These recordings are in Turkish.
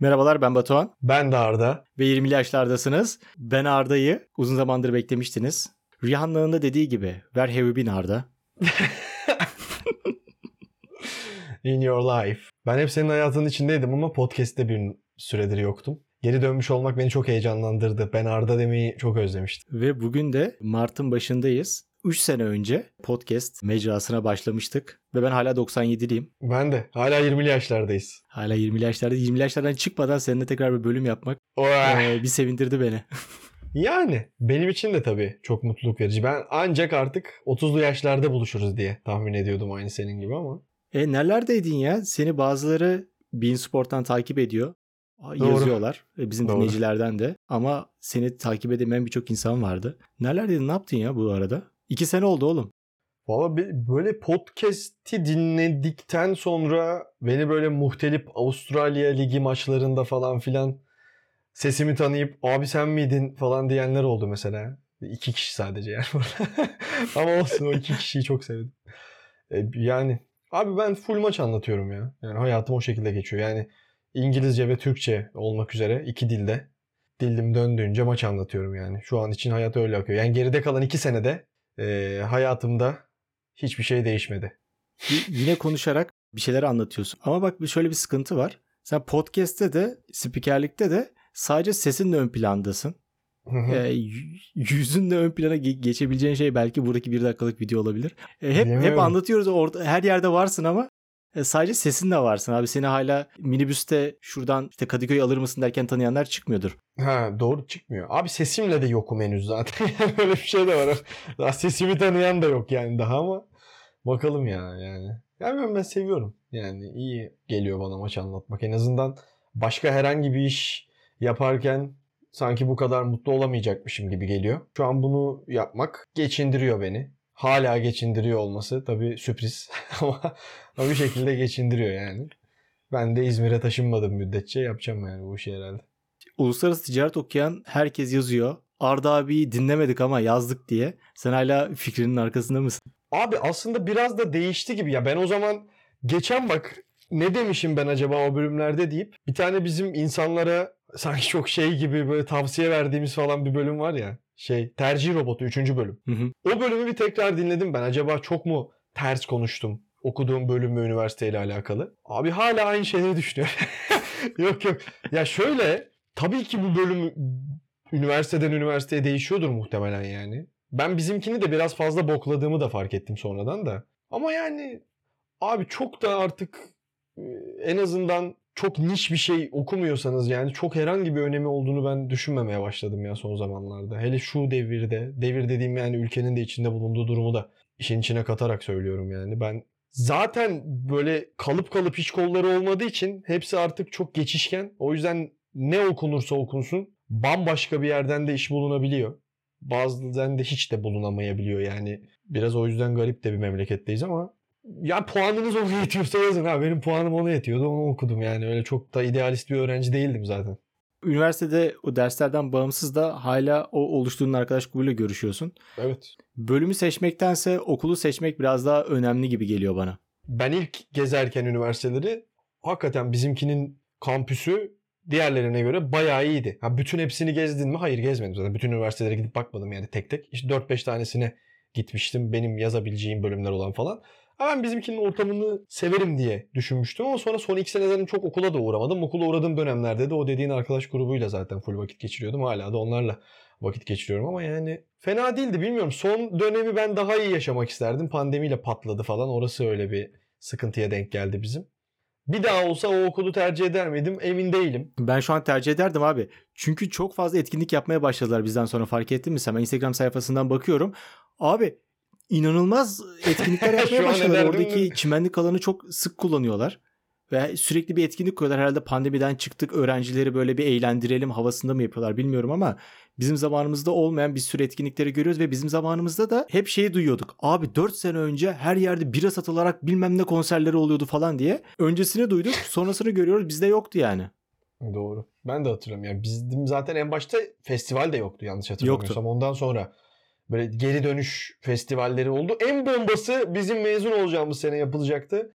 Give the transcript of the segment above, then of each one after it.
Merhabalar ben Batuhan. Ben de Arda. Ve 20'li yaşlardasınız. Ben Arda'yı uzun zamandır beklemiştiniz. Rihanna'nın da dediği gibi Where have you been Arda? In your life. Ben hep senin hayatının içindeydim ama podcast'te bir süredir yoktum. Geri dönmüş olmak beni çok heyecanlandırdı. Ben Arda demeyi çok özlemiştim. Ve bugün de Mart'ın başındayız. 3 sene önce podcast mecrasına başlamıştık. Ve ben hala 97'liyim. Ben de. Hala 20'li yaşlardayız. Hala 20'li yaşlarda. 20'li yaşlardan çıkmadan seninle tekrar bir bölüm yapmak ee, bir sevindirdi beni. yani benim için de tabii çok mutluluk verici. Ben ancak artık 30'lu yaşlarda buluşuruz diye tahmin ediyordum aynı senin gibi ama. E nerelerdeydin ya? Seni bazıları Bein Sport'tan takip ediyor. Doğru. Yazıyorlar. E, bizim Doğru. dinleyicilerden de. Ama seni takip edemeyen birçok insan vardı. Nerelerdeydin? Ne yaptın ya bu arada? İki sene oldu oğlum. Valla böyle podcast'i dinledikten sonra beni böyle muhtelif Avustralya Ligi maçlarında falan filan sesimi tanıyıp abi sen miydin falan diyenler oldu mesela. İki kişi sadece yani. Ama olsun o iki kişiyi çok sevdim. E, yani abi ben full maç anlatıyorum ya. Yani hayatım o şekilde geçiyor. Yani İngilizce ve Türkçe olmak üzere iki dilde. Dilim döndüğünce maç anlatıyorum yani. Şu an için hayat öyle akıyor. Yani geride kalan iki senede e, hayatımda hiçbir şey değişmedi. Yine konuşarak bir şeyler anlatıyorsun. Ama bak şöyle bir sıkıntı var. Sen podcast'te de, spikerlikte de sadece sesinle ön plandasın. e, yüzünle ön plana geçebileceğin şey belki buradaki bir dakikalık video olabilir. E, hep hep anlatıyoruz orada her yerde varsın ama e, sadece sesin de varsın abi. Seni hala minibüste şuradan işte Kadıköy alır mısın derken tanıyanlar çıkmıyordur. Ha doğru çıkmıyor. Abi sesimle de yokum henüz zaten. Böyle bir şey de var. Daha sesimi tanıyan da yok yani daha ama bakalım ya yani. Yani ben, ben seviyorum. Yani iyi geliyor bana maç anlatmak. En azından başka herhangi bir iş yaparken sanki bu kadar mutlu olamayacakmışım gibi geliyor. Şu an bunu yapmak geçindiriyor beni hala geçindiriyor olması tabii sürpriz ama, bir şekilde geçindiriyor yani. Ben de İzmir'e taşınmadım müddetçe yapacağım yani bu işi herhalde. Uluslararası ticaret okuyan herkes yazıyor. Arda abiyi dinlemedik ama yazdık diye. Sen hala fikrinin arkasında mısın? Abi aslında biraz da değişti gibi ya. Ben o zaman geçen bak ne demişim ben acaba o bölümlerde deyip bir tane bizim insanlara sanki çok şey gibi böyle tavsiye verdiğimiz falan bir bölüm var ya şey tercih robotu 3. bölüm. Hı hı. O bölümü bir tekrar dinledim ben. Acaba çok mu ters konuştum? Okuduğum bölüm ve üniversiteyle alakalı. Abi hala aynı şeyleri düşünüyorum. yok yok. Ya şöyle tabii ki bu bölüm üniversiteden üniversiteye değişiyordur muhtemelen yani. Ben bizimkini de biraz fazla bokladığımı da fark ettim sonradan da. Ama yani abi çok da artık en azından çok niş bir şey okumuyorsanız yani çok herhangi bir önemi olduğunu ben düşünmemeye başladım ya son zamanlarda. Hele şu devirde, devir dediğim yani ülkenin de içinde bulunduğu durumu da işin içine katarak söylüyorum yani. Ben zaten böyle kalıp kalıp hiç kolları olmadığı için hepsi artık çok geçişken. O yüzden ne okunursa okunsun bambaşka bir yerden de iş bulunabiliyor. Bazen de hiç de bulunamayabiliyor yani. Biraz o yüzden garip de bir memleketteyiz ama ya puanınız ona yetiyorsa yazın ha. Benim puanım ona yetiyordu onu okudum yani. Öyle çok da idealist bir öğrenci değildim zaten. Üniversitede o derslerden bağımsız da hala o oluşturduğun arkadaş grubuyla görüşüyorsun. Evet. Bölümü seçmektense okulu seçmek biraz daha önemli gibi geliyor bana. Ben ilk gezerken üniversiteleri hakikaten bizimkinin kampüsü diğerlerine göre bayağı iyiydi. Ha, bütün hepsini gezdin mi? Hayır gezmedim zaten. Bütün üniversitelere gidip bakmadım yani tek tek. İşte 4-5 tanesine gitmiştim. Benim yazabileceğim bölümler olan falan. Ben bizimkinin ortamını severim diye düşünmüştüm ama sonra son iki sene çok okula da uğramadım. Okula uğradığım dönemlerde de o dediğin arkadaş grubuyla zaten full vakit geçiriyordum. Hala da onlarla vakit geçiriyorum ama yani fena değildi bilmiyorum. Son dönemi ben daha iyi yaşamak isterdim. Pandemiyle patladı falan. Orası öyle bir sıkıntıya denk geldi bizim. Bir daha olsa o okulu tercih eder miydim emin değilim. Ben şu an tercih ederdim abi. Çünkü çok fazla etkinlik yapmaya başladılar bizden sonra fark ettin mi sen? Ben Instagram sayfasından bakıyorum. Abi inanılmaz etkinlikler yapmaya başladılar. Oradaki çimenlik alanı çok sık kullanıyorlar. Ve sürekli bir etkinlik koyuyorlar. Herhalde pandemiden çıktık öğrencileri böyle bir eğlendirelim havasında mı yapıyorlar bilmiyorum ama bizim zamanımızda olmayan bir sürü etkinlikleri görüyoruz ve bizim zamanımızda da hep şeyi duyuyorduk. Abi 4 sene önce her yerde bira satılarak bilmem ne konserleri oluyordu falan diye. Öncesini duyduk sonrasını görüyoruz bizde yoktu yani. Doğru. Ben de hatırlıyorum. Yani bizim zaten en başta festival de yoktu yanlış hatırlamıyorsam. Yoktu. Ondan sonra böyle geri dönüş festivalleri oldu. En bombası bizim mezun olacağımız sene yapılacaktı.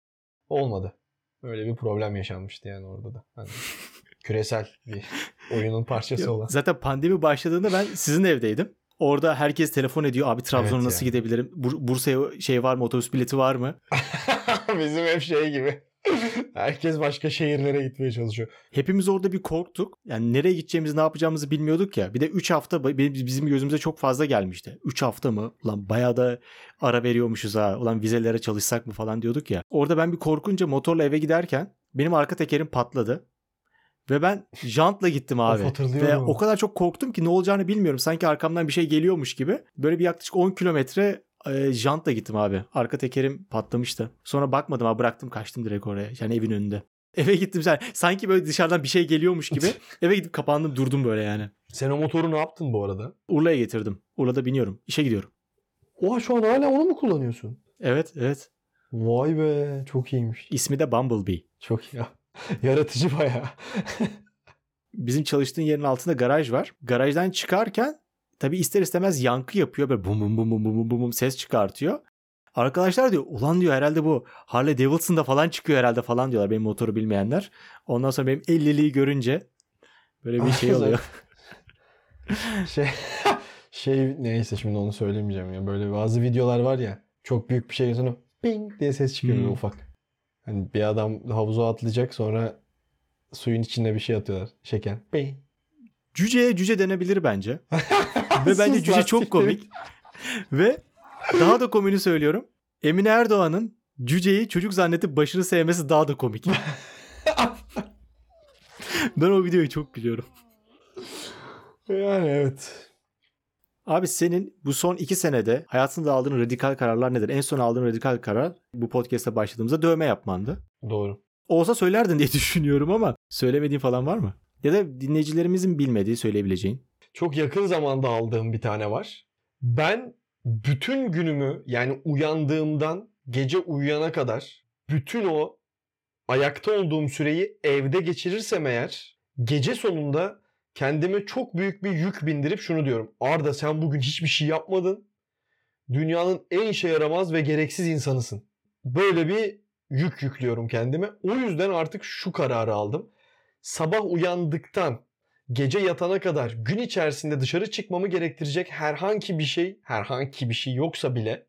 Olmadı. Öyle bir problem yaşanmıştı yani orada da. Hani Küresel bir oyunun parçası olan. Zaten pandemi başladığında ben sizin evdeydim. Orada herkes telefon ediyor. Abi Trabzon'a Evet nasıl ya. gidebilirim? Bur- Bursa'ya şey var mı? Otobüs bileti var mı? Bizim hep şey gibi. Herkes başka şehirlere gitmeye çalışıyor. Hepimiz orada bir korktuk. Yani nereye gideceğimizi, ne yapacağımızı bilmiyorduk ya. Bir de 3 hafta bizim gözümüze çok fazla gelmişti. 3 hafta mı? Ulan bayağı da ara veriyormuşuz ha. Ulan vizelere çalışsak mı falan diyorduk ya. Orada ben bir korkunca motorla eve giderken benim arka tekerim patladı. Ve ben jantla gittim abi. Ve o kadar çok korktum ki ne olacağını bilmiyorum. Sanki arkamdan bir şey geliyormuş gibi. Böyle bir yaklaşık 10 kilometre e, jantla gittim abi. Arka tekerim patlamıştı. Sonra bakmadım abi bıraktım kaçtım direkt oraya. Yani evin önünde. Eve gittim sen sanki böyle dışarıdan bir şey geliyormuş gibi. eve gidip kapandım durdum böyle yani. Sen o motoru ne yaptın bu arada? Urla'ya getirdim. Urla'da biniyorum. İşe gidiyorum. Oha şu an hala onu mu kullanıyorsun? Evet evet. Vay be çok iyiymiş. İsmi de Bumblebee. Çok ya. Yaratıcı bayağı. Bizim çalıştığın yerin altında garaj var. Garajdan çıkarken tabii ister istemez yankı yapıyor. Böyle bum bum bum bum bum bum bum ses çıkartıyor. Arkadaşlar diyor ulan diyor herhalde bu Harley Davidson'da falan çıkıyor herhalde falan diyorlar benim motoru bilmeyenler. Ondan sonra benim 50'liği görünce böyle bir şey oluyor. şey şey neyse şimdi onu söylemeyeceğim ya. Böyle bazı videolar var ya. Çok büyük bir şey sonra ping diye ses çıkıyor Hmm. ufak. Hani bir adam havuza atlayacak sonra suyun içine bir şey atıyorlar. Şeker. Ping. Cüceye cüce denebilir bence. Ve bence cüce çok komik. Ve daha da komini söylüyorum. Emine Erdoğan'ın cüceyi çocuk zannedip başını sevmesi daha da komik. ben o videoyu çok gülüyorum. yani evet. Abi senin bu son iki senede hayatında aldığın radikal kararlar nedir? En son aldığın radikal karar bu podcast'a başladığımızda dövme yapmandı. Doğru. Olsa söylerdin diye düşünüyorum ama söylemediğin falan var mı? Ya da dinleyicilerimizin bilmediği söyleyebileceğin. Çok yakın zamanda aldığım bir tane var. Ben bütün günümü yani uyandığımdan gece uyuyana kadar bütün o ayakta olduğum süreyi evde geçirirsem eğer gece sonunda kendime çok büyük bir yük bindirip şunu diyorum. Arda sen bugün hiçbir şey yapmadın. Dünyanın en işe yaramaz ve gereksiz insanısın. Böyle bir yük yüklüyorum kendime. O yüzden artık şu kararı aldım. Sabah uyandıktan gece yatana kadar gün içerisinde dışarı çıkmamı gerektirecek herhangi bir şey, herhangi bir şey yoksa bile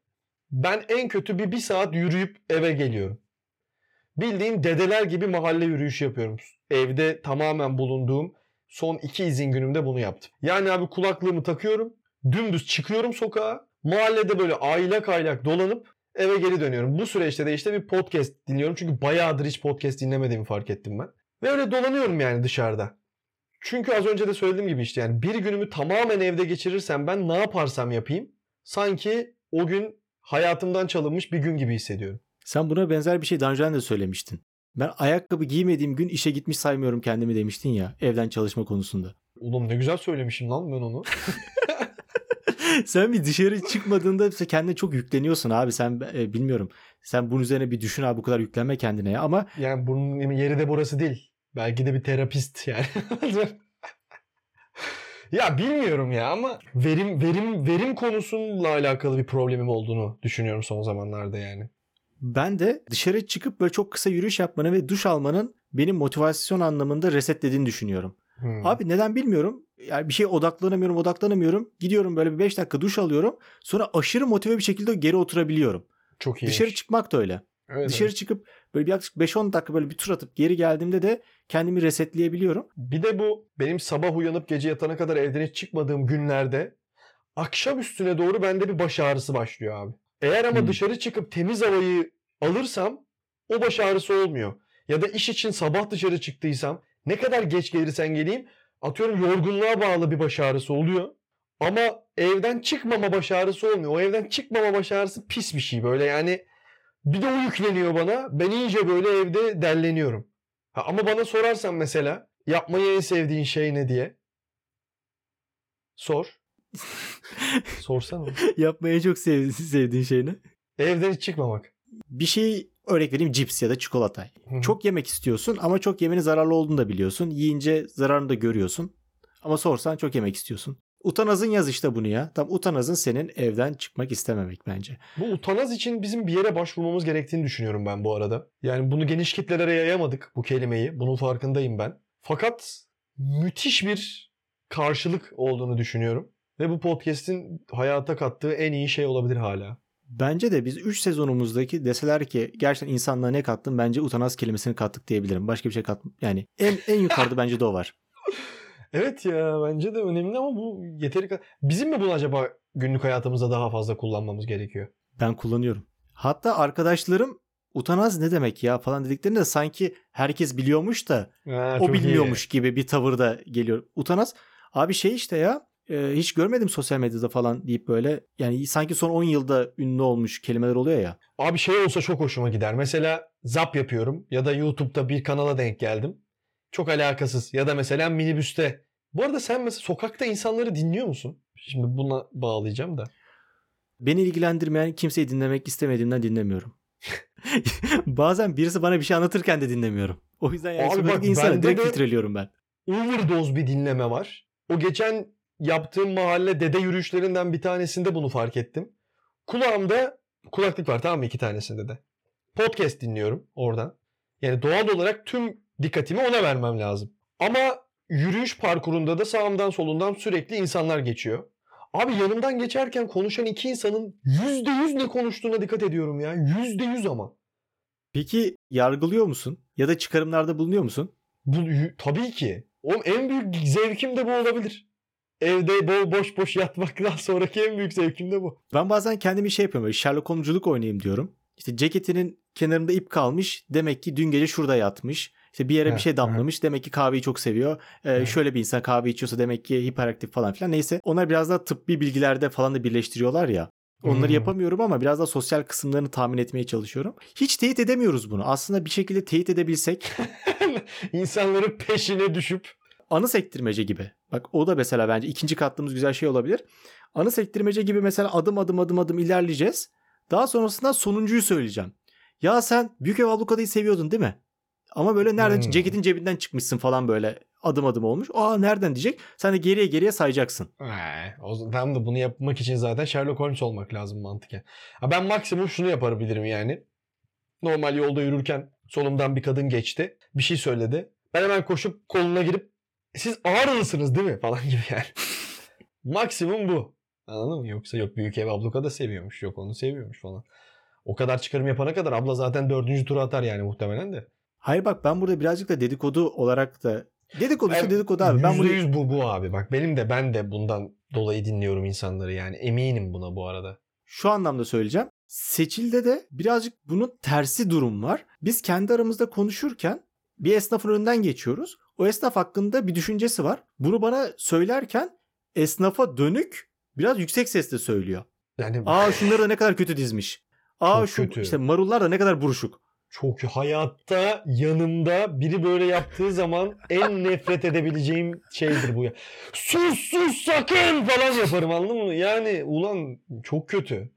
ben en kötü bir bir saat yürüyüp eve geliyorum. Bildiğin dedeler gibi mahalle yürüyüşü yapıyorum. Evde tamamen bulunduğum son iki izin günümde bunu yaptım. Yani abi kulaklığımı takıyorum, dümdüz çıkıyorum sokağa, mahallede böyle aylak aylak dolanıp eve geri dönüyorum. Bu süreçte de işte bir podcast dinliyorum. Çünkü bayağıdır hiç podcast dinlemediğimi fark ettim ben. Ve öyle dolanıyorum yani dışarıda. Çünkü az önce de söylediğim gibi işte yani bir günümü tamamen evde geçirirsem ben ne yaparsam yapayım sanki o gün hayatımdan çalınmış bir gün gibi hissediyorum. Sen buna benzer bir şey daha önceden de söylemiştin. Ben ayakkabı giymediğim gün işe gitmiş saymıyorum kendimi demiştin ya evden çalışma konusunda. Oğlum ne güzel söylemişim lan ben onu. sen bir dışarı çıkmadığında işte kendine çok yükleniyorsun abi. Sen e, bilmiyorum. Sen bunun üzerine bir düşün abi bu kadar yüklenme kendine ya. Ama Yani bunun yeri de burası değil. Belki de bir terapist yani. ya bilmiyorum ya ama verim verim verim konusuyla alakalı bir problemim olduğunu düşünüyorum son zamanlarda yani. ben de dışarı çıkıp böyle çok kısa yürüyüş yapmanın ve duş almanın benim motivasyon anlamında resetlediğini düşünüyorum. Hmm. Abi neden bilmiyorum. Yani bir şeye odaklanamıyorum, odaklanamıyorum. Gidiyorum böyle bir 5 dakika duş alıyorum. Sonra aşırı motive bir şekilde geri oturabiliyorum. çok iyi. Dışarı çıkmak da öyle. Evet, Dışarı evet. çıkıp böyle yaklaşık 5-10 dakika böyle bir tur atıp geri geldiğimde de kendimi resetleyebiliyorum. Bir de bu benim sabah uyanıp gece yatana kadar evden hiç çıkmadığım günlerde akşam üstüne doğru bende bir baş ağrısı başlıyor abi. Eğer ama Hmm. dışarı çıkıp temiz havayı alırsam o baş ağrısı olmuyor. Ya da iş için sabah dışarı çıktıysam ne kadar geç gelirsen geleyim atıyorum yorgunluğa bağlı bir baş ağrısı oluyor. Ama evden çıkmama baş ağrısı olmuyor. O evden çıkmama baş ağrısı pis bir şey böyle yani bir de o yükleniyor bana. Ben iyice böyle evde delleniyorum. Ha, ama bana sorarsan mesela yapmayı en sevdiğin şey ne diye. Sor. Sorsana. Yapmayı çok sev- sevdiğin şey ne? Evden hiç çıkmamak. Bir şey örnek vereyim cips ya da çikolata. Çok yemek istiyorsun ama çok yemenin zararlı olduğunu da biliyorsun. Yiyince zararını da görüyorsun. Ama sorsan çok yemek istiyorsun. Utanazın yaz işte bunu ya. Tam utanazın senin evden çıkmak istememek bence. Bu utanaz için bizim bir yere başvurmamız gerektiğini düşünüyorum ben bu arada. Yani bunu geniş kitlelere yayamadık bu kelimeyi. Bunun farkındayım ben. Fakat müthiş bir karşılık olduğunu düşünüyorum. Ve bu podcast'in hayata kattığı en iyi şey olabilir hala. Bence de biz 3 sezonumuzdaki deseler ki gerçekten insanlığa ne kattın bence utanaz kelimesini kattık diyebilirim. Başka bir şey kattım. Yani en en yukarıda bence de o var. Evet ya bence de önemli ama bu yeteri kadar. Bizim mi bunu acaba günlük hayatımızda daha fazla kullanmamız gerekiyor? Ben kullanıyorum. Hatta arkadaşlarım utanaz ne demek ya falan dediklerinde sanki herkes biliyormuş da Ha, o çok iyi. bilmiyormuş gibi bir tavırda geliyor. Utanaz abi şey işte ya e, hiç görmedim sosyal medyada falan deyip böyle yani sanki son 10 yılda ünlü olmuş kelimeler oluyor ya. Abi şey olsa çok hoşuma gider. Mesela zap yapıyorum ya da YouTube'da bir kanala denk geldim. Çok alakasız. Ya da mesela minibüste. Bu arada sen mesela sokakta insanları dinliyor musun? Şimdi buna bağlayacağım da. Beni ilgilendirmeyen kimseyi dinlemek istemediğimden dinlemiyorum. Bazen birisi bana bir şey anlatırken de dinlemiyorum. O yüzden yani bak, insanı direkt filtreliyorum ben. Overdose bir dinleme var. O geçen yaptığım mahalle dede yürüyüşlerinden bir tanesinde bunu fark ettim. Kulağımda kulaklık var tamam mı iki tanesinde de. Podcast dinliyorum oradan. Yani doğal olarak tüm dikkatimi ona vermem lazım. Ama yürüyüş parkurunda da sağımdan solundan sürekli insanlar geçiyor. Abi yanımdan geçerken konuşan iki insanın yüzde yüz ne konuştuğuna dikkat ediyorum ya. Yüzde yüz ama. Peki yargılıyor musun? Ya da çıkarımlarda bulunuyor musun? Bu, tabii ki. Oğlum en büyük zevkim de bu olabilir. Evde bol boş boş yatmaktan sonraki en büyük zevkim de bu. Ben bazen kendimi şey yapıyorum. Böyle Sherlock Holmes'culuk oynayayım diyorum. İşte ceketinin kenarında ip kalmış. Demek ki dün gece şurada yatmış. İşte bir yere Heh, bir şey damlamış. Demek ki kahveyi çok seviyor. Ee, Evet. şöyle bir insan kahve içiyorsa demek ki hiperaktif falan filan. Neyse. Onlar biraz daha tıbbi bilgilerde falan da birleştiriyorlar ya. Onları Hmm. yapamıyorum ama biraz da sosyal kısımlarını tahmin etmeye çalışıyorum. Hiç teyit edemiyoruz bunu. Aslında bir şekilde teyit edebilsek İnsanların peşine düşüp anı sektirmece gibi. Bak o da mesela bence ikinci kattığımız güzel şey olabilir. Anı sektirmece gibi mesela adım adım adım adım ilerleyeceğiz. Daha sonrasında sonuncuyu söyleyeceğim. Ya sen Büyük Ev Ablukada'yı seviyordun değil mi? Ama böyle nereden Hmm. ceketin cebinden çıkmışsın falan böyle adım adım olmuş. Aa nereden diyecek? Sen de geriye geriye sayacaksın. Ee, o zaman tam da bunu yapmak için zaten Sherlock Holmes olmak lazım mantıken. Ha ben maksimum şunu yapabilirim yani. Normal yolda yürürken solumdan bir kadın geçti. Bir şey söyledi. Ben hemen koşup koluna girip siz Ağrılısınız değil mi? Falan gibi yani. maksimum bu. Anladın mı? Yoksa yok Büyük Ev Abluka da seviyormuş. Yok onu seviyormuş falan. O kadar çıkarım yapana kadar abla zaten dördüncü tura atar yani muhtemelen de. Hayır bak ben burada birazcık da dedikodu olarak da dedikodu ise Ben- dedikodu abi. Ben yüz bu bu abi. Bak benim de ben de bundan dolayı dinliyorum insanları yani. Eminim buna bu arada. şu anlamda söyleyeceğim. Seçilde de birazcık bunun tersi durum var. Biz kendi aramızda konuşurken bir esnafın önünden geçiyoruz. O esnaf hakkında bir düşüncesi var. Bunu bana söylerken esnafa dönük biraz yüksek sesle söylüyor. Yani Aa şunları da ne kadar kötü dizmiş. Aa Çok şu kötü. işte marullar da ne kadar buruşuk. Çok hayatta yanımda biri böyle yaptığı zaman en nefret edebileceğim şeydir bu ya. Sus sus sakın falan yaparım anladın mı? Yani ulan çok kötü.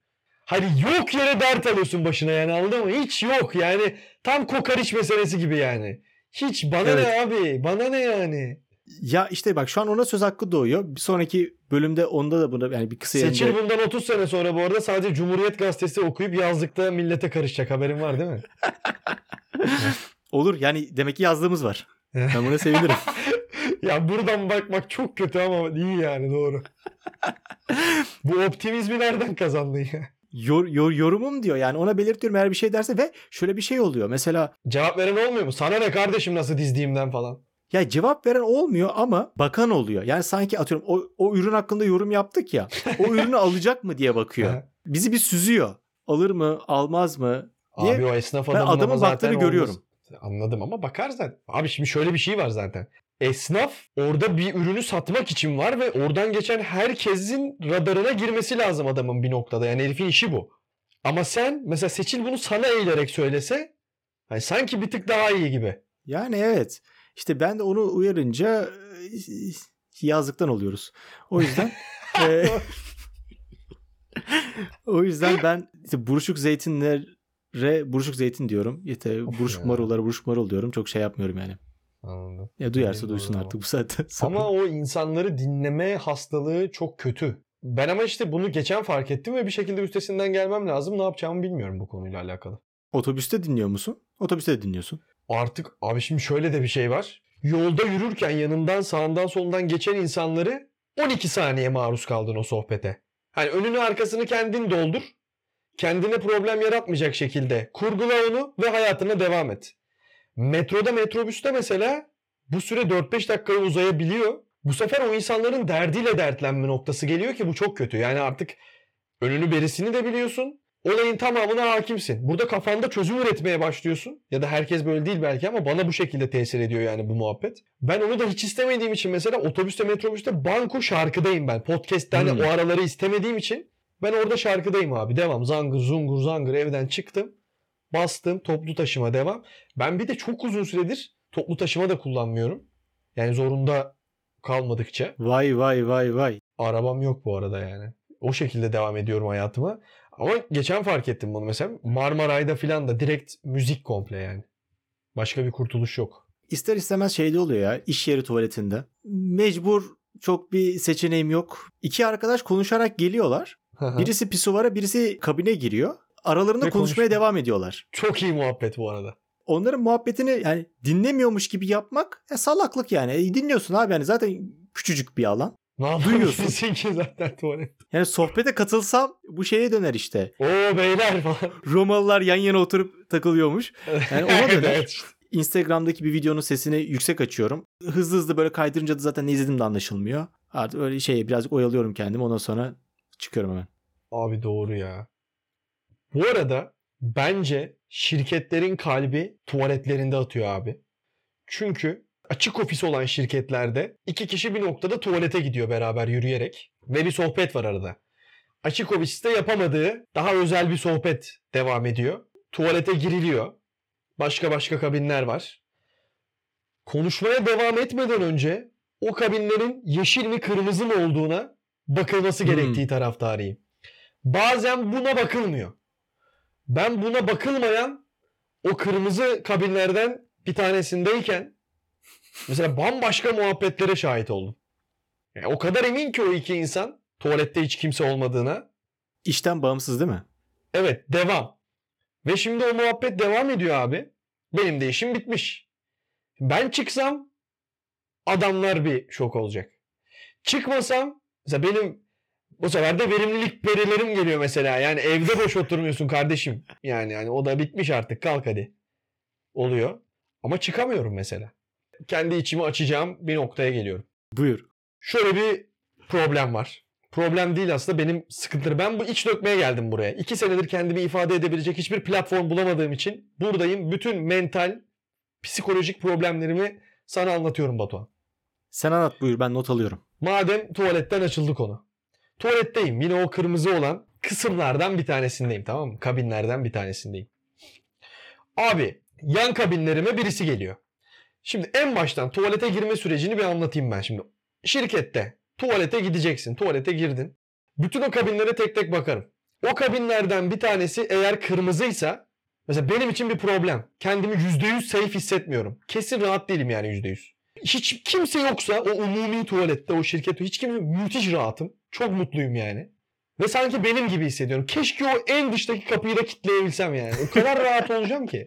Hani yok yere dert alıyorsun başına yani anladın mı? Hiç yok yani tam kokoreç meselesi gibi yani. Hiç bana Evet. ne abi bana ne yani. Ya işte bak şu an ona söz hakkı doğuyor. Bir sonraki bölümde onda da bunu yani bir kısa Seçil yerinde bundan 30 sene sonra bu arada sadece Cumhuriyet Gazetesi okuyup yazlıkta millete karışacak haberin var değil mi? olur. Yani demek ki yazdığımız var. Ben buna sevinirim. ya buradan bakmak çok kötü ama iyi yani doğru. Bu optimizmi nereden kazandın ya? Yor, yor, yorumum diyor. Yani ona belirtiyorum eğer bir şey derse ve şöyle bir şey oluyor. Mesela Cevap veren olmuyor mu? Sana ne kardeşim nasıl dizdiğimden falan. Ya cevap veren olmuyor ama bakan oluyor. Yani sanki atıyorum o, o ürün hakkında yorum yaptık ya. O ürünü alacak mı diye bakıyor. Bizi bir süzüyor. Alır mı, almaz mı? Diye Abi o esnaf ben adamın adamın ama zaten baktığını olmaz. görüyorum. Anladım ama bakar zaten. Abi şimdi şöyle bir şey var zaten. Esnaf orada bir ürünü satmak için var ve oradan geçen herkesin radarına girmesi lazım adamın bir noktada. Yani herifin işi bu. Ama sen mesela Seçil bunu sana eğilerek söylese hani sanki bir tık daha iyi gibi. Yani evet. İşte ben de onu uyarınca yazlıktan oluyoruz. O yüzden e, o yüzden ben işte buruşuk zeytinlere buruşuk zeytin diyorum. İşte buruşuk marullara buruşuk marul diyorum. Çok şey yapmıyorum yani. Anladım. Ya duyarsa duysun artık bu saatten sonra. Ama o insanları dinleme hastalığı çok kötü. Ben ama işte bunu geçen fark ettim ve bir şekilde üstesinden gelmem lazım. Ne yapacağımı bilmiyorum bu konuyla alakalı. Otobüste dinliyor musun? Otobüste de dinliyorsun. Artık abi şimdi şöyle de bir şey var. yolda yürürken yanından sağından solundan geçen insanları 12 saniye maruz kaldın o sohbete. Hani önünü arkasını kendin doldur. Kendine problem yaratmayacak şekilde kurgula onu ve hayatına devam et. Metroda metrobüste mesela bu süre 4-5 dakikaya uzayabiliyor. Bu sefer o insanların derdiyle dertlenme noktası geliyor ki bu çok kötü. Yani artık önünü berisini de biliyorsun. Olayın tamamına hakimsin. Burada kafanda çözüm üretmeye başlıyorsun. Ya da herkes böyle değil belki ama bana bu şekilde tesir ediyor yani bu muhabbet. Ben onu da hiç istemediğim için mesela otobüste metrobüste banko şarkıdayım ben. Podcast'te hani Hmm. o araları istemediğim için ben orada şarkıdayım abi. Devam. Zangır zungur zangır evden çıktım. Bastım. Toplu taşıma devam. Ben bir de çok uzun süredir toplu taşıma da kullanmıyorum. Yani zorunda kalmadıkça. Vay vay vay vay. Arabam yok bu arada yani. O şekilde devam ediyorum hayatıma. Ama geçen fark ettim bunu mesela. Marmaray'da filan da direkt müzik komple yani. Başka bir kurtuluş yok. İster istemez şeyde oluyor ya iş yeri tuvaletinde. Mecbur çok bir seçeneğim yok. İki arkadaş konuşarak geliyorlar. Birisi pisuvara birisi kabine giriyor. Aralarında Ve konuşmaya konuşuyor. devam ediyorlar. Çok iyi muhabbet bu arada. Onların muhabbetini yani dinlemiyormuş gibi yapmak e, salaklık yani. E, dinliyorsun abi yani zaten küçücük bir alan. Ne Duyuyorsun. ki zaten tuvalet? Yani sohbete katılsam bu şeye döner işte. Oo beyler falan. Romalılar yan yana oturup takılıyormuş. Yani ona döner. evet işte. Instagram'daki bir videonun sesini yüksek açıyorum. Hızlı hızlı böyle kaydırınca da zaten ne izlediğim de anlaşılmıyor. Artık öyle şey birazcık oyalıyorum kendimi. Ondan sonra çıkıyorum hemen. Abi doğru ya. Bu arada bence şirketlerin kalbi tuvaletlerinde atıyor abi. Çünkü açık ofis olan şirketlerde iki kişi bir noktada tuvalete gidiyor beraber yürüyerek ve bir sohbet var arada. Açık ofiste yapamadığı daha özel bir sohbet devam ediyor. Tuvalete giriliyor. Başka başka kabinler var. Konuşmaya devam etmeden önce o kabinlerin yeşil mi kırmızı mı olduğuna bakılması Hmm. gerektiği taraftarıyım. Bazen buna bakılmıyor. Ben buna bakılmayan o kırmızı kabinlerden bir tanesindeyken mesela bambaşka muhabbetlere şahit oldum. Yani o kadar emin ki o iki insan tuvalette hiç kimse olmadığına. İşten bağımsız değil mi? Evet devam. Ve şimdi o muhabbet devam ediyor abi. Benim de işim bitmiş. Ben çıksam adamlar bir şok olacak. Çıkmasam mesela benim bu sefer de verimlilik verilerim geliyor mesela. Yani evde boş oturmuyorsun kardeşim. Yani yani o da bitmiş artık kalk hadi. Oluyor. Ama çıkamıyorum mesela. Kendi içimi açacağım bir noktaya geliyorum. Buyur. Şöyle bir problem var. Problem değil aslında benim sıkıntılarım. Ben bu iç dökmeye geldim buraya. İki senedir kendimi ifade edebilecek hiçbir platform bulamadığım için buradayım. Bütün mental, psikolojik problemlerimi sana anlatıyorum Batuhan. Sen anlat buyur ben not alıyorum. Madem tuvaletten açıldı konu. Tuvaletteyim. Yine o kırmızı olan kısımlardan bir tanesindeyim tamam mı? Kabinlerden bir tanesindeyim. Abi yan kabinlerime birisi geliyor. Şimdi en baştan tuvalete girme sürecini bir anlatayım ben şimdi. Şirkette tuvalete gideceksin. Tuvalete girdin. Bütün o kabinlere tek tek bakarım. O kabinlerden bir tanesi eğer kırmızıysa mesela benim için bir problem. Kendimi %100 safe hissetmiyorum. Kesin rahat değilim yani %100. Hiç kimse yoksa o umumi tuvalette o şirkette hiç kimse müthiş rahatım. Çok mutluyum yani. Ve sanki benim gibi hissediyorum. Keşke o en dıştaki kapıyı da kitleyebilsem yani. O kadar rahat olacağım ki.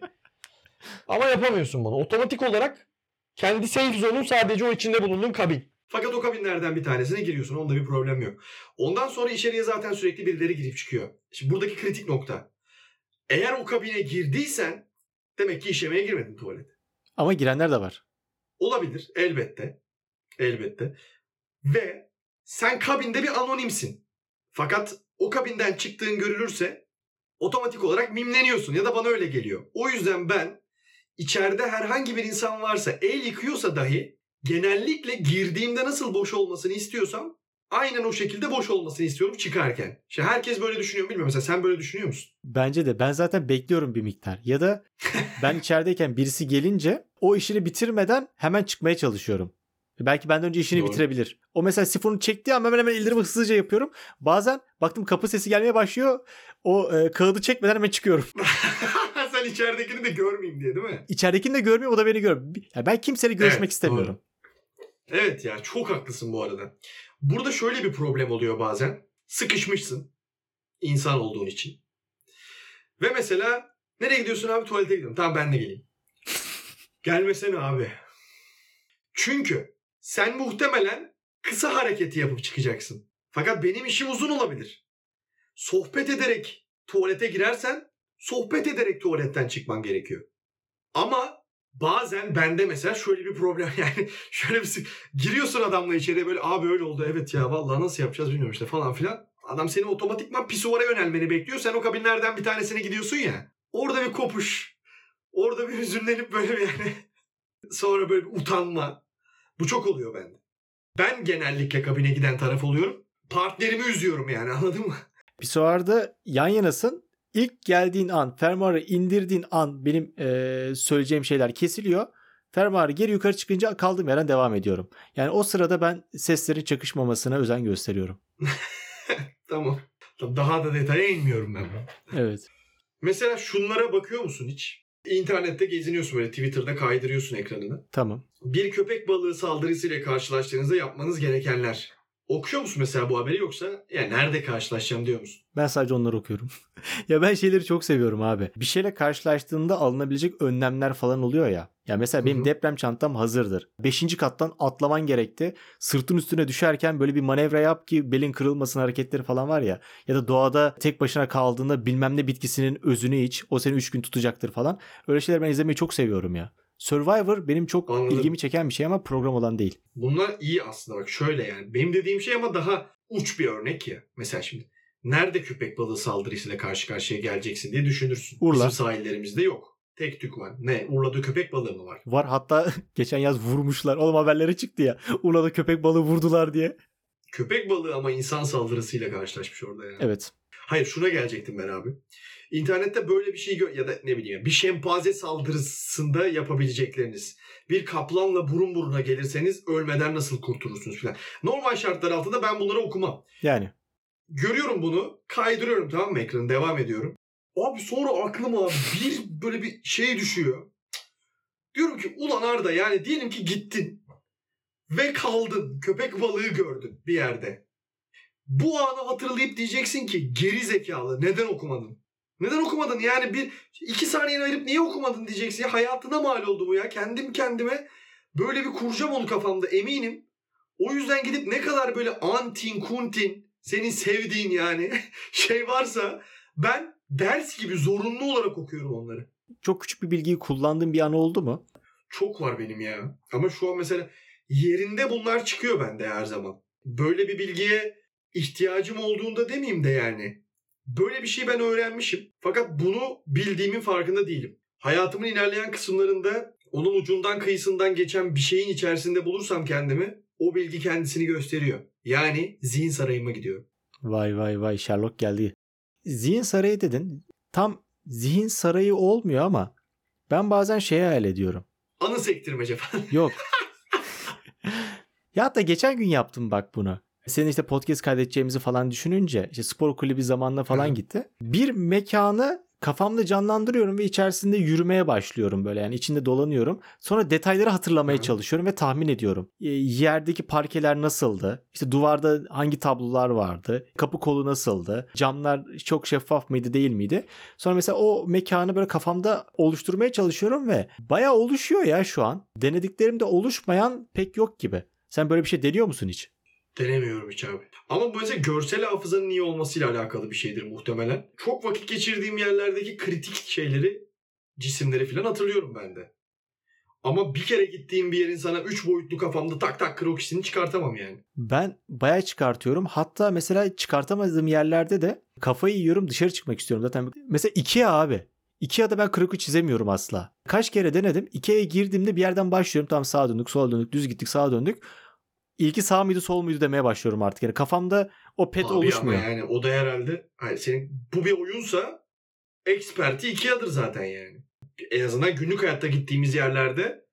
Ama yapamıyorsun bunu. Otomatik olarak kendi safe zone'un sadece o içinde bulunduğun kabin. Fakat o kabinlerden bir tanesine giriyorsun. Onda bir problem yok. Ondan sonra içeriye zaten sürekli birileri girip çıkıyor. Şimdi buradaki kritik nokta. Eğer o kabine girdiysen demek ki işemeye girmedin tuvalete. Ama girenler de var. Olabilir elbette. Elbette. Ve sen kabinde bir anonimsin. Fakat o kabinden çıktığın görülürse otomatik olarak mimleniyorsun ya da bana öyle geliyor. O yüzden ben içeride herhangi bir insan varsa el yıkıyorsa dahi genellikle girdiğimde nasıl boş olmasını istiyorsam aynen o şekilde boş olmasını istiyorum çıkarken. İşte herkes böyle düşünüyor bilmiyorum. Mesela sen böyle düşünüyor musun? Bence de ben zaten bekliyorum bir miktar. Ya da ben içerideyken birisi gelince o işini bitirmeden hemen çıkmaya çalışıyorum. Belki benden önce işini Doğru. bitirebilir. O mesela sifonu çektiği an hemen hemen ellerimi hızlıca yapıyorum. Bazen baktım kapı sesi gelmeye başlıyor. O e, kağıdı çekmeden hemen çıkıyorum. sen içeridekini de görmeyeyim diye değil mi? İçeridekini de görmüyor o da beni görmüyor. Ya ben kimseyle görüşmek Evet, istemiyorum. Evet ya çok haklısın bu arada. Burada şöyle bir problem oluyor bazen. Sıkışmışsın insan olduğun için. Ve mesela nereye gidiyorsun abi tuvalete gidiyorum. Tamam ben de geleyim. Gelmesene abi. Çünkü sen muhtemelen kısa hareketi yapıp çıkacaksın. Fakat benim işim uzun olabilir. Sohbet ederek tuvalete girersen sohbet ederek tuvaletten çıkman gerekiyor. Ama bazen bende mesela şöyle bir problem yani şöyle bir giriyorsun adamla içeriye böyle abi öyle oldu evet ya vallahi nasıl yapacağız bilmiyorum işte falan filan. Adam seni otomatikman pisuvara yönelmeni bekliyor. Sen o kabinlerden bir tanesine gidiyorsun ya. Orada bir kopuş. Orada bir hüzünlenip böyle bir yani sonra böyle bir utanma. Bu çok oluyor bende. Ben genellikle kabine giden taraf oluyorum. Partnerimi üzüyorum yani anladın mı? Pisuarda yan yanasın. İlk geldiğin an, fermuarı indirdiğin an benim eee, söyleyeceğim şeyler kesiliyor. Fermuarı geri yukarı çıkınca kaldığım yerden devam ediyorum. Yani o sırada ben seslerin çakışmamasına özen gösteriyorum. Tamam. Daha da detaya inmiyorum ben. Evet. Mesela şunlara bakıyor musun hiç? İnternette geziniyorsun böyle Twitter'da kaydırıyorsun ekranını. Tamam. Bir köpek balığı saldırısıyla karşılaştığınızda yapmanız gerekenler. Okuyor musun mesela bu haberi yoksa ya nerede karşılaşacağım diyor musun? Ben sadece onları okuyorum. ya ben şeyleri çok seviyorum abi. Bir şeyle karşılaştığında alınabilecek önlemler falan oluyor ya. Ya mesela benim Hı hı. deprem çantam hazırdır. Beşinci kattan atlaman gerekti. Sırtın üstüne düşerken böyle bir manevra yap ki belin kırılmasın hareketleri falan var ya. Ya da doğada tek başına kaldığında bilmem ne bitkisinin özünü iç. O seni 3 gün tutacaktır falan. Öyle şeyler ben izlemeyi çok seviyorum ya. Survivor benim çok Anladım. ilgimi çeken bir şey ama program olan değil. Bunlar iyi aslında bak şöyle yani. Benim dediğim şey ama daha uç bir örnek ya. Mesela şimdi nerede köpek balığı saldırısıyla karşı karşıya geleceksin diye düşünürsün. Urla. Bizim sahillerimizde yok. Tek tük var. Ne? Urla'da köpek balığı mı var? Var hatta geçen yaz vurmuşlar. Oğlum haberlere çıktı ya. Urla'da köpek balığı vurdular diye. Köpek balığı ama insan saldırısıyla karşılaşmış orada yani. Evet. Hayır şuna gelecektim ben abi. İnternette böyle bir şey gö- ya da ne bileyim bir şempanze saldırısında yapabilecekleriniz. Bir kaplanla burun buruna gelirseniz ölmeden nasıl kurtulursunuz filan. Normal şartlar altında ben bunları okumam. Yani. Görüyorum bunu kaydırıyorum tamam mı ekranı devam ediyorum. Abi sonra aklıma bir böyle bir şey düşüyor. Diyorum ki ulan Arda yani diyelim ki gittin ve kaldın köpek balığı gördün bir yerde. Bu anı hatırlayıp diyeceksin ki geri zekalı neden okumadın? Neden okumadın? Yani bir iki saniyeni ayırıp niye okumadın diyeceksin. Ya hayatına mal oldu bu ya. Kendim kendime böyle bir kuracağım onu kafamda eminim. O yüzden gidip ne kadar böyle antin kuntin senin sevdiğin yani şey varsa ben ders gibi zorunlu olarak okuyorum onları. Çok küçük bir bilgiyi kullandığın bir an oldu mu? Çok var benim ya. Ama şu an mesela yerinde bunlar çıkıyor bende her zaman. Böyle bir bilgiye ihtiyacım olduğunda demeyeyim de yani. Böyle bir şey ben öğrenmişim. Fakat bunu bildiğimin farkında değilim. Hayatımın ilerleyen kısımlarında onun ucundan kıyısından geçen bir şeyin içerisinde bulursam kendimi o bilgi kendisini gösteriyor. Yani zihin sarayıma gidiyor. Vay vay vay Sherlock geldi. Zihin sarayı dedin. Tam zihin sarayı olmuyor ama ben bazen şey hayal ediyorum. Anı sektirmece falan. Yok. ya hatta geçen gün yaptım bak bunu. Senin işte podcast kaydedeceğimizi falan düşününce işte spor kulübü zamanla falan gitti. Bir mekanı kafamda canlandırıyorum ve içerisinde yürümeye başlıyorum böyle yani içinde dolanıyorum. Sonra detayları hatırlamaya Hı. çalışıyorum ve tahmin ediyorum. E, yerdeki parkeler nasıldı? İşte duvarda hangi tablolar vardı? Kapı kolu nasıldı? Camlar çok şeffaf mıydı değil miydi? Sonra mesela o mekanı böyle kafamda oluşturmaya çalışıyorum ve bayağı oluşuyor ya şu an. Denediklerimde oluşmayan pek yok gibi. Sen böyle bir şey deniyor musun hiç? Denemiyorum hiç abi. Ama bu mesela görsel hafızanın iyi olmasıyla alakalı bir şeydir muhtemelen. Çok vakit geçirdiğim yerlerdeki kritik şeyleri, cisimleri falan hatırlıyorum ben de. Ama bir kere gittiğim bir yerin sana üç boyutlu kafamda tak tak krokisini çıkartamam yani. Ben bayağı çıkartıyorum. Hatta mesela çıkartamadığım yerlerde de kafayı yiyorum dışarı çıkmak istiyorum. Zaten mesela Ikea abi. Ikea'da ben kroku çizemiyorum asla. Kaç kere denedim. Ikea'ya girdiğimde bir yerden başlıyorum. Tam sağa döndük, sola döndük, düz gittik, sağa döndük. İlki sağ mıydı, sol muydu demeye başlıyorum artık. Yani kafamda o pet Abi oluşmuyor. Ama yani o da herhalde hayır, senin bu bir oyunsa eksperti Ikea'dır zaten yani. En azından günlük hayatta gittiğimiz yerlerde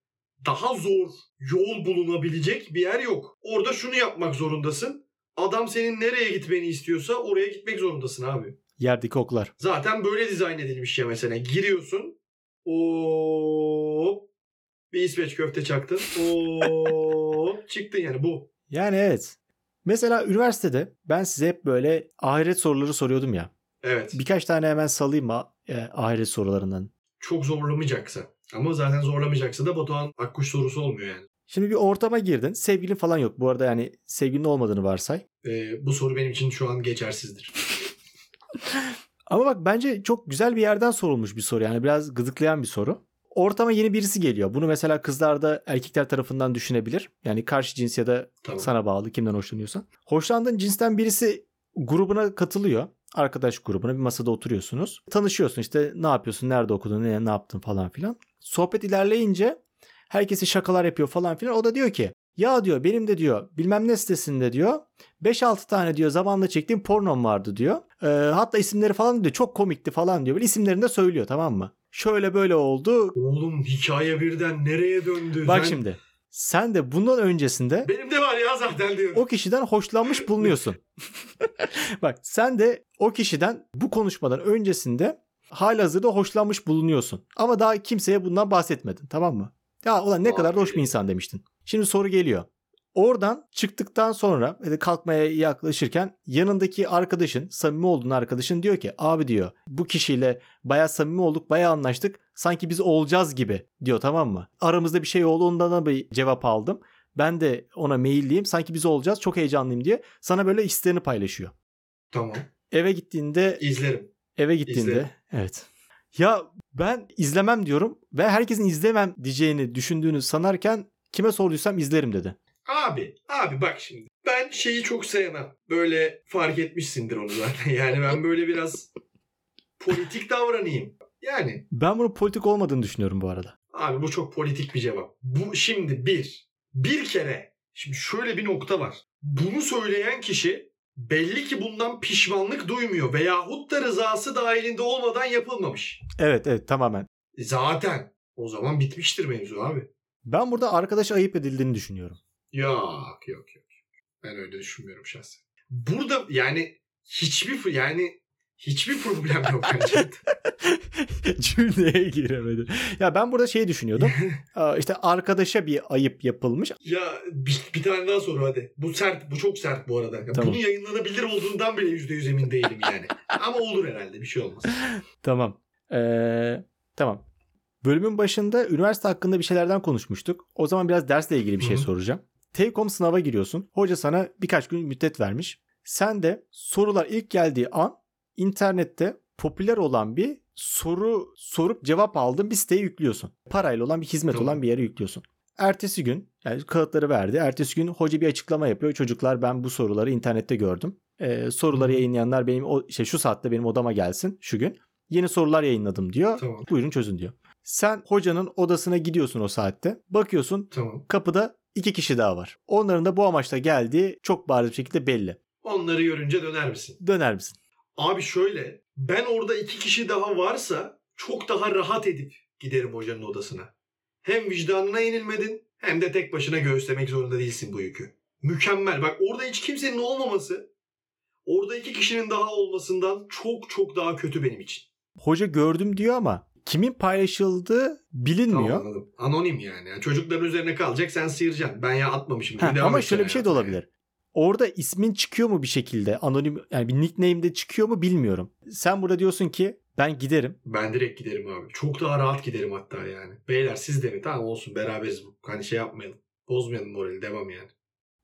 daha zor yol bulunabilecek bir yer yok. Orada şunu yapmak zorundasın. Adam senin nereye gitmeni istiyorsa oraya gitmek zorundasın abi. Yerdeki oklar. Zaten böyle dizayn edilmiş ya mesela. Giriyorsun. Hop. Bir İsveç köfte çaktın. Hop. Çıktın yani bu. Yani evet. Mesela üniversitede ben size hep böyle ahiret soruları soruyordum ya. Evet. Birkaç tane hemen salayım mı e, ahiret sorularından. Çok zorlamayacaksa. Ama zaten zorlamayacaksa da Batuhan Akkuş sorusu olmuyor yani. Şimdi bir ortama girdin. Sevgilin falan yok. Bu arada yani sevgilin olmadığını varsay. Ee, bu soru benim için şu an geçersizdir. Ama bak bence çok güzel bir yerden sorulmuş bir soru. Yani biraz gıdıklayan bir soru. Ortama yeni birisi geliyor. Bunu mesela kızlar da erkekler tarafından düşünebilir. Yani karşı cins ya da Tamam. sana bağlı kimden hoşlanıyorsan. Hoşlandığın cinsten birisi grubuna katılıyor. Arkadaş grubuna bir masada oturuyorsunuz. Tanışıyorsun işte ne yapıyorsun, nerede okudun, ne, ne yaptın falan filan. Sohbet ilerleyince herkese şakalar yapıyor falan filan. O da diyor ki ya diyor benim de diyor bilmem ne sitesinde diyor 5-6 tane diyor zamanla çektiğim pornom vardı diyor. Ee, hatta isimleri falan diyor çok komikti falan diyor. Böyle isimlerini de söylüyor tamam mı? Şöyle böyle oldu. Oğlum hikaye birden nereye döndü? Bak Sen- şimdi sen de bundan öncesinde Benim de var ya zaten diyor. o kişiden hoşlanmış bulunuyorsun. Bak sen de o kişiden bu konuşmadan öncesinde halihazırda hoşlanmış bulunuyorsun. Ama daha kimseye bundan bahsetmedin tamam mı? Ya ulan ne kadar da hoş bir insan demiştin. Şimdi soru geliyor. Oradan çıktıktan sonra de kalkmaya yaklaşırken yanındaki arkadaşın, samimi olduğun arkadaşın diyor ki abi diyor bu kişiyle baya samimi olduk, baya anlaştık. Sanki biz olacağız gibi diyor tamam mı? Aramızda bir şey oldu ondan da bir cevap aldım. Ben de ona mailliyim. Sanki biz olacağız. Çok heyecanlıyım diye. Sana böyle hislerini paylaşıyor. Tamam. Eve gittiğinde İzlerim. eve gittiğinde İzlerim. evet. Ya ben izlemem diyorum ve herkesin izlemem diyeceğini düşündüğünü sanarken kime sorduysam izlerim dedi. Abi, abi bak şimdi. Ben şeyi çok sevmem. Böyle fark etmişsindir onu zaten. Yani ben böyle biraz politik davranayım. Yani Ben bunun politik olmadığını düşünüyorum bu arada. abi bu çok politik bir cevap. Bu şimdi bir. Bir kere. Şimdi şöyle bir nokta var. Bunu söyleyen kişi belli ki bundan pişmanlık duymuyor veyahut da rızası dahilinde olmadan yapılmamış. Evet evet tamamen. E Zaten. O zaman bitmiştir mevzu abi. Ben burada arkadaş ayıp edildiğini düşünüyorum. Yok yok yok. Ben öyle düşünmüyorum şahsen. Burada yani hiçbir yani hiçbir problem yok bence. Cümleye giremedi. Ya ben burada şey düşünüyordum. İşte arkadaşa bir ayıp yapılmış. ya bir, bir tane daha soru hadi. Bu sert, bu çok sert bu arada. Ya Tamam. Bunun yayınlanabilir olduğundan bile yüzde yüz emin değilim yani. Ama olur herhalde bir şey olmaz. Tamam. Ee, tamam. Bölümün başında üniversite hakkında bir şeylerden konuşmuştuk. O zaman biraz dersle ilgili bir şey Hı hı. soracağım. Take-home sınava giriyorsun. Hoca sana birkaç gün müddet vermiş. Sen de sorular ilk geldiği an internette popüler olan bir soru sorup cevap aldığın bir siteye yüklüyorsun. Parayla olan bir hizmet olan bir yere yüklüyorsun. Ertesi gün yani kağıtları verdi. Ertesi gün hoca bir açıklama yapıyor. Çocuklar ben bu soruları internette gördüm. Ee, soruları yayınlayanlar benim o işte şu saatte benim odama gelsin şu gün. Yeni sorular yayınladım diyor. Tamam. Buyurun çözün diyor. Sen hocanın odasına gidiyorsun o saatte. Bakıyorsun Tamam. kapıda iki kişi daha var. Onların da bu amaçla geldiği çok bariz bir şekilde belli. Onları görünce döner misin? Döner misin? Abi şöyle. Ben orada iki kişi daha varsa çok daha rahat edip giderim hocanın odasına. Hem vicdanına yenilmedin hem de tek başına göğüslemek zorunda değilsin bu yükü. Mükemmel. Bak orada hiç kimsenin olmaması orada iki kişinin daha olmasından çok çok daha kötü benim için. Hoca gördüm diyor ama kimin paylaşıldığı bilinmiyor. Tamam anladım. Anonim yani. yani. Çocukların üzerine kalacak sen sıyıracaksın. Ben ya atmamışım. Ha, ama şöyle bir şey de olabilir. Orada ismin çıkıyor mu bir şekilde? Anonim yani bir nickname'de çıkıyor mu bilmiyorum. Sen burada diyorsun ki ben giderim. yani. Ben direkt giderim abi. Çok daha rahat giderim hatta yani. Beyler siz de mi? Tamam olsun beraberiz. bu. Hani şey yapmayalım. Bozmayalım morali. Devam yani.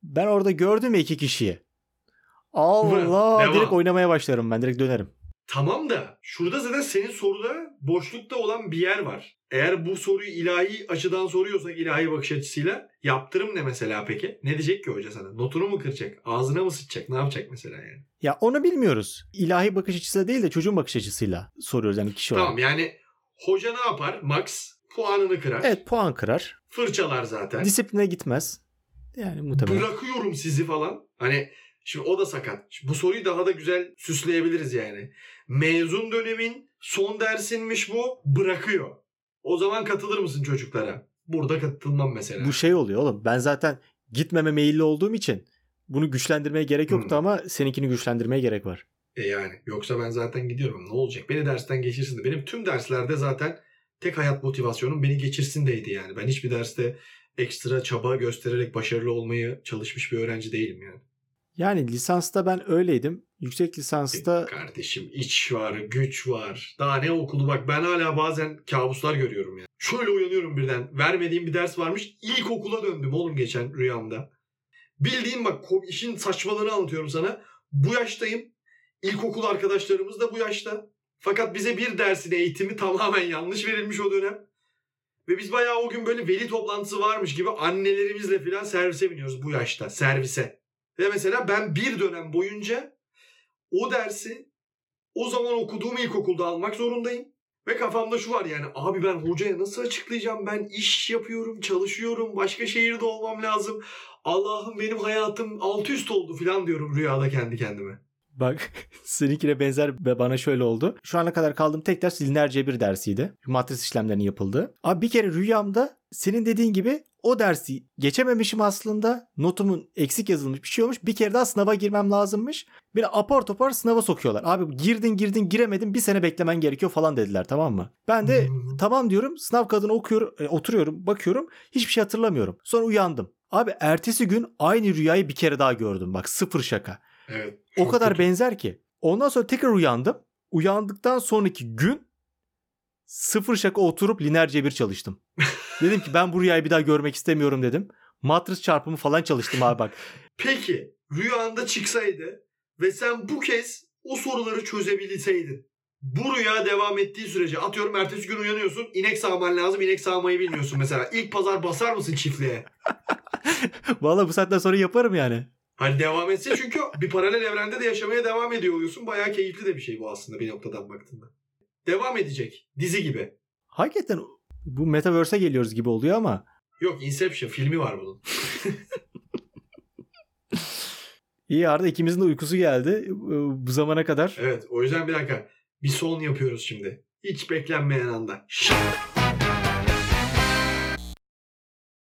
Ben orada gördüm ya iki kişiyi. Allah Devam. direkt oynamaya başlarım ben direkt dönerim. Tamam da şurada zaten senin soruda boşlukta olan bir yer var. Eğer bu soruyu ilahi açıdan soruyorsak ilahi bakış açısıyla yaptırım ne mesela peki? Ne diyecek ki hoca sana? Notunu mu kıracak? Ağzına mı sıçacak? Ne yapacak mesela yani? Ya onu bilmiyoruz. İlahi bakış açısıyla değil de çocuğun bakış açısıyla soruyoruz yani kişi olarak. Tamam yani hoca ne yapar? Max puanını kırar. Evet puan kırar. Fırçalar zaten. Disipline gitmez. Yani muhtemelen. Bırakıyorum sizi falan. Hani şimdi o da sakat. Şimdi bu soruyu daha da güzel süsleyebiliriz yani. Mezun dönemin son dersinmiş bu. Bırakıyor. O zaman katılır mısın çocuklara? Burada katılmam mesela. Bu şey oluyor oğlum. Ben zaten gitmeme meyilli olduğum için bunu güçlendirmeye gerek yoktu Hmm. ama seninkini güçlendirmeye gerek var. E yani yoksa ben zaten gidiyorum. Ne olacak? Beni dersten geçirsin de. Benim tüm derslerde zaten tek hayat motivasyonum beni geçirsin deydi yani. Ben hiçbir derste ekstra çaba göstererek başarılı olmayı çalışmış bir öğrenci değilim yani. Yani lisansta ben öyleydim. Yüksek lisansta Kardeşim iç var, güç var. Daha ne okulu bak ben hala bazen kabuslar görüyorum ya. Şöyle uyanıyorum birden. Vermediğim bir ders varmış. İlkokula döndüm oğlum geçen rüyamda. Bildiğin bak işin saçmalığını anlatıyorum sana. Bu yaştayım. İlkokul arkadaşlarımız da bu yaşta. Fakat bize bir dersin eğitimi tamamen yanlış verilmiş o dönem. Ve biz bayağı o gün böyle veli toplantısı varmış gibi annelerimizle falan servise biniyoruz bu yaşta. Servise. Ve mesela ben bir dönem boyunca o dersi o zaman okuduğum ilkokulda almak zorundayım. Ve kafamda şu var yani abi ben hocaya nasıl açıklayacağım? Ben iş yapıyorum, çalışıyorum, başka şehirde olmam lazım. Allah'ım benim hayatım alt üst oldu falan diyorum rüyada kendi kendime. Bak seninkine benzer ve bana şöyle oldu. Şu ana kadar kaldığım tek ders lineer cebir dersiydi. Matris işlemlerinin yapıldığı. Abi bir kere rüyamda senin dediğin gibi o dersi geçememişim aslında. Notumun eksik yazılmış bir şey olmuş. Bir kere daha sınava girmem lazımmış. Bir apar topar sınava sokuyorlar. Abi girdin girdin giremedin bir sene beklemen gerekiyor falan dediler tamam mı? Ben de Hmm. tamam diyorum sınav kadını okuyorum e, oturuyorum bakıyorum hiçbir şey hatırlamıyorum. Sonra uyandım. Abi ertesi gün aynı rüyayı bir kere daha gördüm bak sıfır şaka. Evet. O kadar kötü. benzer ki. Ondan sonra tekrar uyandım. Uyandıktan sonraki gün sıfır şaka oturup lineer cebir çalıştım. dedim ki ben bu rüyayı bir daha görmek istemiyorum dedim. Matris çarpımı falan çalıştım abi bak. Peki rüyanda çıksaydı ve sen bu kez o soruları çözebilseydin. Bu rüya devam ettiği sürece atıyorum ertesi gün uyanıyorsun inek sağman lazım inek sağmayı bilmiyorsun mesela. İlk pazar basar mısın çiftliğe? Vallahi bu saatten sonra yaparım yani. Hani devam etse çünkü bir paralel evrende de yaşamaya devam ediyor oluyorsun. Bayağı keyifli de bir şey bu aslında bir noktadan baktığında. Devam edecek. Dizi gibi. Hakikaten bu metaverse'e geliyoruz gibi oluyor ama Yok Inception filmi var bunun. iyi Arda ikimizin de uykusu geldi Ee, bu zamana kadar. Evet o yüzden bir dakika. Bir son yapıyoruz şimdi. Hiç beklenmeyen anda. Şak!